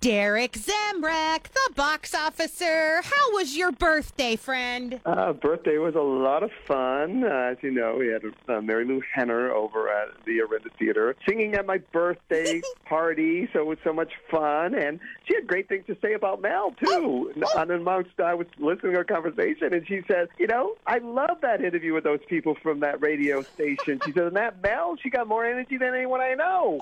Derek Zemrak, the box officer. How was your birthday, friend? Uh, birthday was a lot of fun. Uh, as you know, we had uh, Marilu Henner over at the Arena Theater singing at my birthday party, so it was so much fun. And she had great things to say about Mel, too. And amongst, I was listening to her conversation, and she says, You know, I love that interview with those people from that radio station. She said, And that Mel, she got more energy than anyone I know.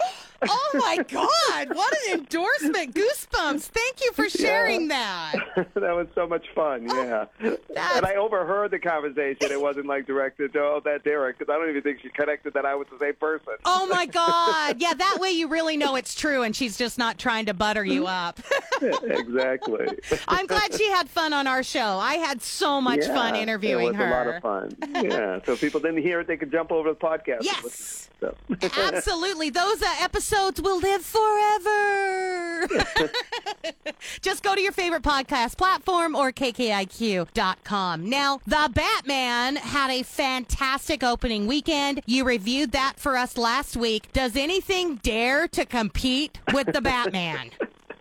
Oh, my God. What an endorsement. Goosebumps. Thank you for sharing that. that was so much fun, oh, yeah. That's- And I overheard the conversation. It wasn't like directed to, oh, that Derek, because I don't even think she connected that I was the same person. Oh my God. Yeah, that way you really know it's true and she's just not trying to butter you mm-hmm. up. exactly. I'm glad she had fun on our show. I had so much Yeah, fun interviewing her. it was her. a lot of fun. Yeah, so if people didn't hear it, they could jump over to the podcast. Yes. So. Absolutely. Those uh, episodes will live forever. Just go to your favorite podcast platform or kkiq.com. Now, The Batman had a fantastic opening weekend. You reviewed that for us last week. Does anything dare to compete with The Batman?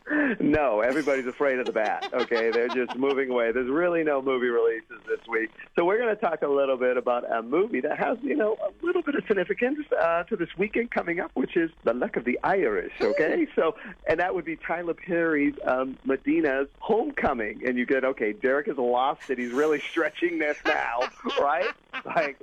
No, everybody's afraid of the bat. Okay, they're just moving away. There's really no movie releases this week, so we're going to talk a little bit about a movie that has, you know, a little bit of significance uh, to this weekend coming up, which is The Luck of the Irish. Okay, so and that would be Tyler Perry's um, Madea's Homecoming, and you get okay, Derek has lost it. He's really stretching this now, right? Like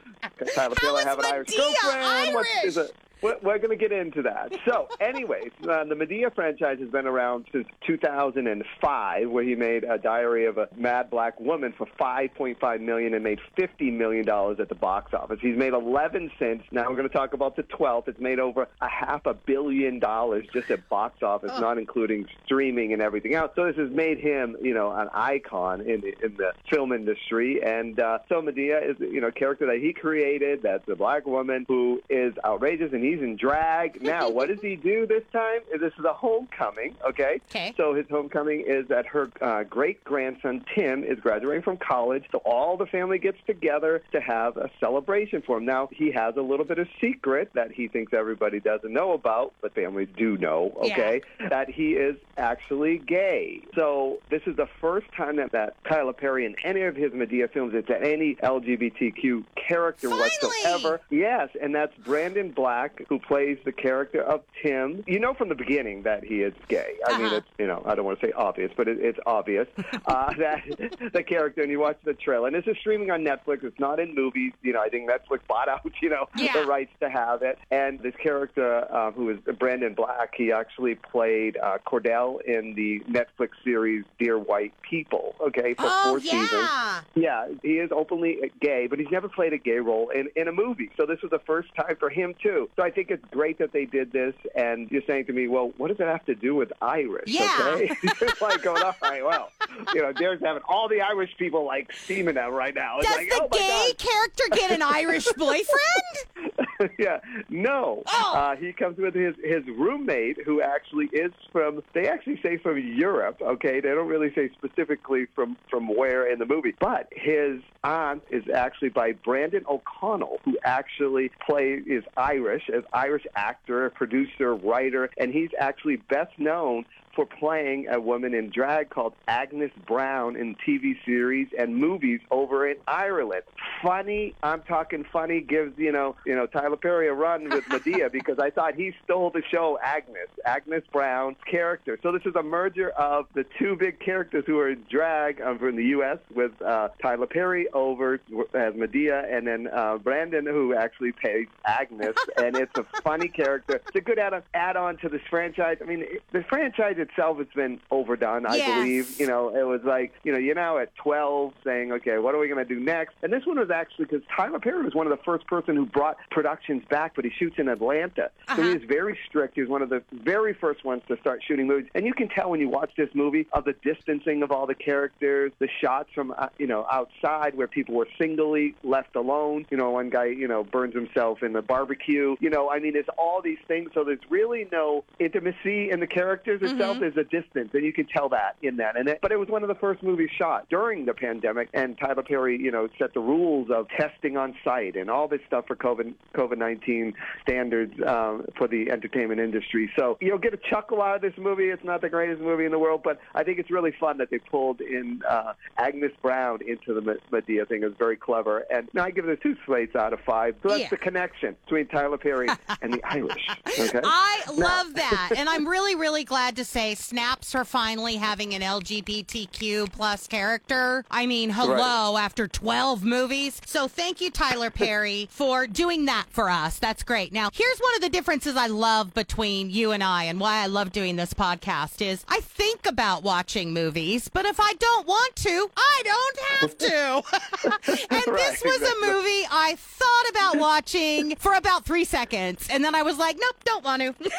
Tyler Perry have an Irish girlfriend. What is it? We're, we're going to get into that. So, anyways, uh, the Madea franchise has been around since 2005, where he made a Diary of a Mad Black Woman for 5.5 million and made 50 million dollars at the box office. He's made 11 since. Now we're going to talk about the 12th. It's made over a half a billion dollars just at box office, not including streaming and everything else. So this has made him, you know, an icon in the, in the film industry. And uh, so Madea is, you know, a character that he created. That's a black woman who is outrageous, and he's in drag. Now, what does he do this time? This is a homecoming. Okay. Okay. So his homecoming is that her uh, great grandson Tim is graduating from college. So all the family gets together to have a celebration for him. Now he has a little bit of secret that he thinks everybody doesn't know about, but families do know. Okay, that he is actually gay. So this is the first time that, that Tyler Perry in any of his Madea films it's any LGBTQ character Finally! whatsoever. Yes, and that's Brandon Black who plays the character of Tim. You know from the beginning that he is gay. I mean, Uh-huh. it's you know I don't want to say obvious, but it, it's obvious uh, that the character. And you watch the trailer, and this is streaming on Netflix. It's not in movies. You know, I think Netflix bought out you know Yeah. the rights to have it. And this character, uh, who is Brandon Black, he actually played uh, Cordell in the Netflix series Dear White People. Okay, for Oh, four seasons. yeah. Yeah, he is openly gay, but he's never played a gay role in, in a movie. So this was the first time for him, too. So I think it's great that they did this. And you're saying to me, well, what does it have to do with Irish? Yeah. Okay? it's like going, all right, well, you know, Derek's having all the Irish people like steaming him right now. It's Does like, the oh my gay God. character get an Irish boyfriend? yeah, no. Oh. Uh, he comes with his his roommate, who actually is from. They actually say from Europe. Okay, they don't really say specifically from from where in the movie, but his aunt is actually by Brendan O'Carroll, who actually plays is Irish, as Irish actor, producer, writer, and he's actually best known for playing a woman in drag called Agnes Brown in TV series and movies over in Ireland. Funny, I'm talking funny, gives, you know, you know, Tyler Perry a run with Madea because I thought he stole the show Agnes, Agnes Brown's character. So this is a merger of the two big characters who are in drag um, from the U.S. with uh, Tyler Perry over as Madea and then uh, Brendan who actually plays Agnes. and it's a funny character. It's a good add- add-on to this franchise. I mean, it- the franchise itself has been overdone, I Yes. believe. You know, it was like, you know, you're now at 12 saying, okay, what are we going to do next? And this one was actually because Tyler Perry was one of the first person who brought productions back, but he shoots in Atlanta. So Uh-huh. he is very strict. He was one of the very first ones to start shooting movies. And you can tell when you watch this movie of the distancing of all the characters, the shots from, uh, you know, outside where people were singly left alone. You know, one guy, you know, burns himself in the barbecue. You know, I mean, it's all these things. So there's really no intimacy in the characters itself. There's a distance, and you can tell that in that. And it, but it was one of the first movies shot during the pandemic, and Tyler Perry, you know, set the rules of testing on site and all this stuff for COVID COVID nineteen standards um, for the entertainment industry. So you'll get a chuckle out of this movie. It's not the greatest movie in the world, but I think it's really fun that they pulled in uh, Agnes Brown into the Madea thing. It was very clever, and I give it a two slates out of five. So that's Yeah. the connection between Tyler Perry and the Irish. Okay. I love that. And I'm really, really glad to say snaps for finally having an LGBTQ plus character. I mean, hello, after 12 movies. So thank you, Tyler Perry, for doing that for us. That's great. Now, here's one of the differences I love between you and I and why I love doing this podcast is I think about watching movies, but if I don't want to, I don't have to. and this Right, was a movie I thought about watching for about three seconds. And then I was like, nope, don't want to.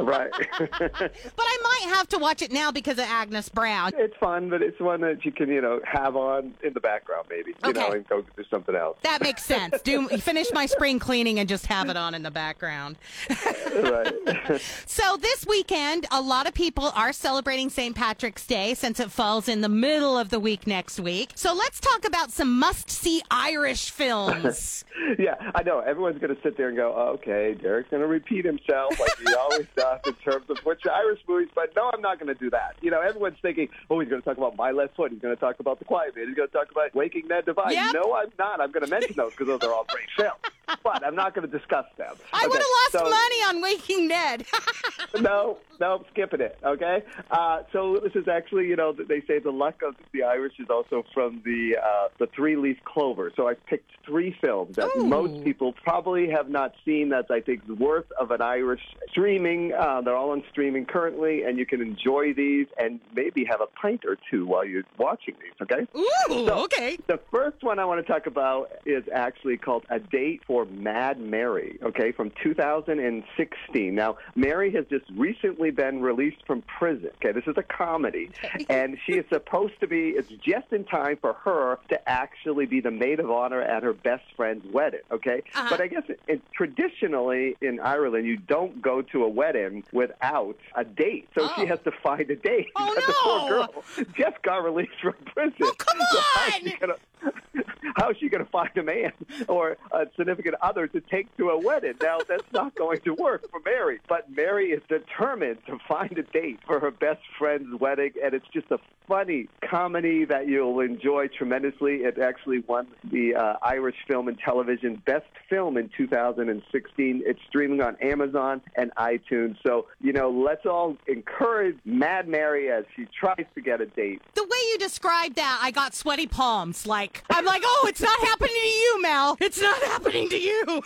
right. But I might have to watch it now because of Agnes Brown. it's fun, but it's one that you can, you know, have on in the background, maybe, you Okay. know, and go do something else. That makes sense. Do finish my spring cleaning and just have it on in the background. right. So this weekend, a lot of people are celebrating St. Patrick's Day since it falls in the middle of the week next week. So let's talk about some must-see Irish films. yeah, I know. Everyone's going to sit there and go, oh, okay, Derek's going to repeat himself like he always does in terms of which Irish movies. But no, I'm not going to do that. You know, everyone's thinking, oh, he's going to talk about My Left Foot. He's going to talk about The Quiet Man. He's going to talk about Waking Ned Devine. Yep. No, I'm not. I'm going to mention those because those are all great films. But I'm not going to discuss them. I Okay, would have lost so- money on Waking Ned. no, no, skipping it. Okay. Uh, so this is actually, you know, they say the luck of the Irish is also from the uh, the three leaf clover. So I picked three films that Ooh. most people probably have not seen. That's I think is worth of an Irish streaming. Uh, they're all on streaming currently, and you can enjoy these and maybe have a pint or two while you're watching these. Okay. Ooh, So- okay. The first one I want to talk about is actually called A Date for Mad Mary, okay, from 2016. Now, Mary has just recently been released from prison. Okay, this is a comedy, and she is supposed to be, it's just in time for her to actually be the maid of honor at her best friend's wedding, okay? Uh-huh. But I guess it, traditionally in Ireland, you don't go to a wedding without a date. So she Oh. has to find a date. Oh, the poor no. girl just got released from prison. Oh, come on. she gonna- how is she going to find a man or a significant other to take to a wedding? Now, that's not going to work for Mary. But Mary is determined to find a date for her best friend's wedding, and it's just a funny comedy that you'll enjoy tremendously. It actually won the uh, Irish Film and Television Best Film in 2016. It's streaming on Amazon and iTunes. So, you know, let's all encourage Mad Mary as she tries to get a date The way you described that, I got sweaty palms. Like, I'm like, oh, it's not happening to you, Mel. It's not happening to you.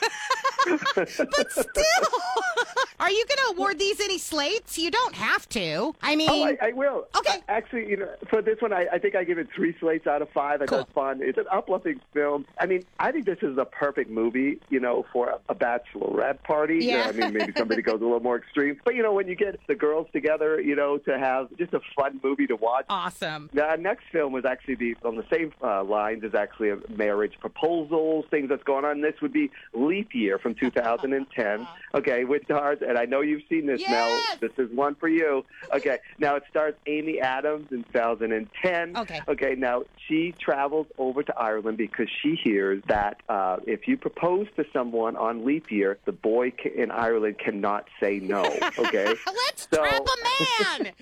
but still, are you going to award these any slates? You don't have to. I mean, Oh, I, I will. Okay. Actually, you know, for this one, I, I think I give it three slates out of five. I Cool. thought it's fun. It's an uplifting film. I mean, I think this is a perfect movie, you know, for a, a bachelorette party. You know, Yeah. I mean, maybe somebody goes a little more extreme. But, you know, when you get the girls together, you know, to have just a fun movie to watch. awesome. The next film was actually the on the same uh, lines as actually a marriage proposals, things that's going on. This would be Leap Year from 2010. Okay, which stars, and I know you've seen this, Yes! Mel. This is one for you. Okay, now it stars Amy Adams in 2010. Okay. Okay, now she travels over to Ireland because she hears that uh, if you propose to someone on Leap Year, the boy ca- in Ireland cannot say no. Okay. Let's So- trap a man.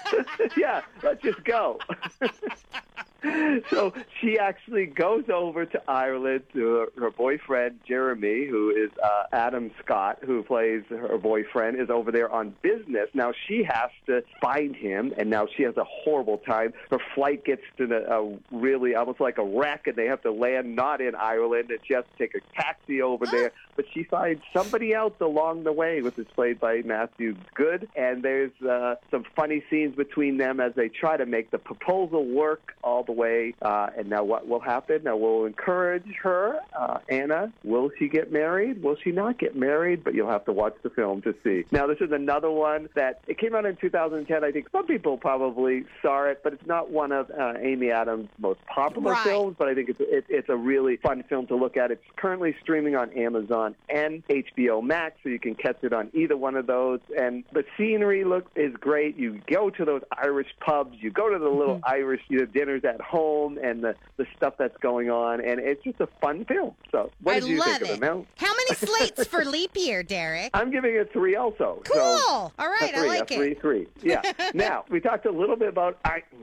yeah, let's just go. so she actually goes over to Ireland to her, her boyfriend Jeremy, who is uh, Adam Scott, who plays her boyfriend, is over there on business. Now she has to find him, and now she has a horrible time. Her flight gets to the, a really almost like a wreck, and they have to land not in Ireland, and she has to take a taxi over there. But she finds somebody else along the way, which is played by Matthew Goode, and there's uh, some funny scenes between them as they try to make the proposal work. Although the way. Uh, and now what will happen? Now we'll encourage her, uh, Anna. Will she get married? Will she not get married? But you'll have to watch the film to see. Now this is another one that it came out in 2010. I think some people probably saw it, but it's not one of uh, Amy Adams' most popular Right. films. But I think it's it, it's a really fun film to look at. It's currently streaming on Amazon and HBO Max, so you can catch it on either one of those. And the scenery look is great. You go to those Irish pubs, you go to the little Mm-hmm. Irish you know, dinners at home, and the the stuff that's going on, and it's just a fun film. So what I did you love think of it. it, Mel? How many slates for leap year, Derek? I'm giving it three also. Cool. So All right, three, I like a it. three, three. Yeah. now we talked a little bit about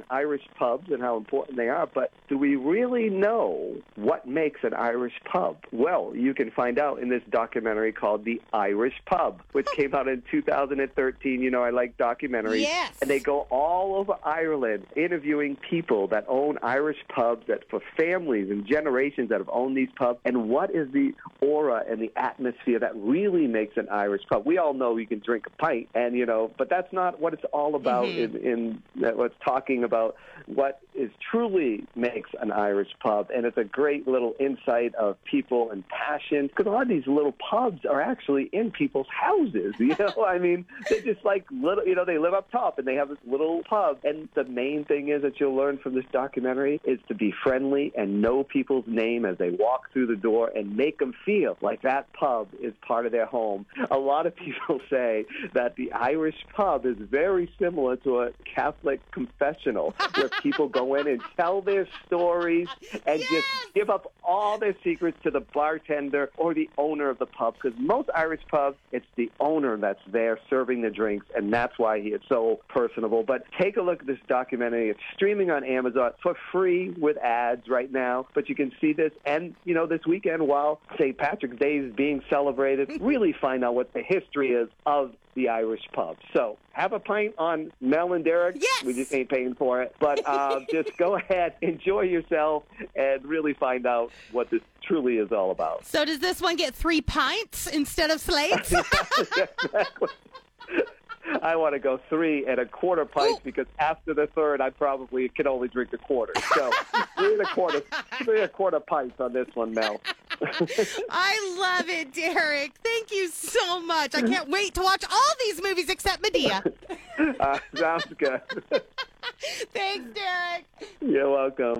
Irish pubs and how important they are, but do we really know what makes an Irish pub? Well, you can find out in this documentary called The Irish Pub, which came out in 2013. You know, I like documentaries, Yes. and they go all over Ireland interviewing people that own Irish pubs that for families and generations that have owned these pubs, and what is the aura and the atmosphere that really makes an Irish pub. We all know you can drink a pint, and you know, but that's not what it's all about. Mm-hmm. In, in what's talking about what is truly makes an Irish pub, and it's a great little insight of people and passion. Because a lot of these little pubs are actually in people's houses. You know, I mean, they're just like little. You know, they live up top and they have this little pub. And the main thing is that you'll learn from this documentary is to be friendly and know people's name as they walk through the door and make them feel like that pub is part of their home. A lot of people say that the Irish pub is very similar to a Catholic confessional where people go in and tell their stories and Yes! just give up all their secrets to the bartender or the owner of the pub because most Irish pubs, it's the owner that's there serving the drinks, and that's why he is so personable. But take a look at this documentary. It's streaming on Amazon for free with ads right now, but you can see this. And, you know, this weekend while St. Patrick's Day is being celebrated, really find out what the history is of the Irish pub. So have a pint on Mel and Derek. Yes! We just ain't paying for it. But uh, just go ahead, enjoy yourself, and really find out what this truly is all about. So does this one get three pints instead of slates? exactly. I want to go three and a quarter pints because after the third, I probably can only drink a quarter. So three and a quarter, three and a quarter pints on this one, Mel. I love it, Derek. Thank you so much. I can't wait to watch all these movies except Madea. Uh, sounds good. Thanks, Derek. You're welcome.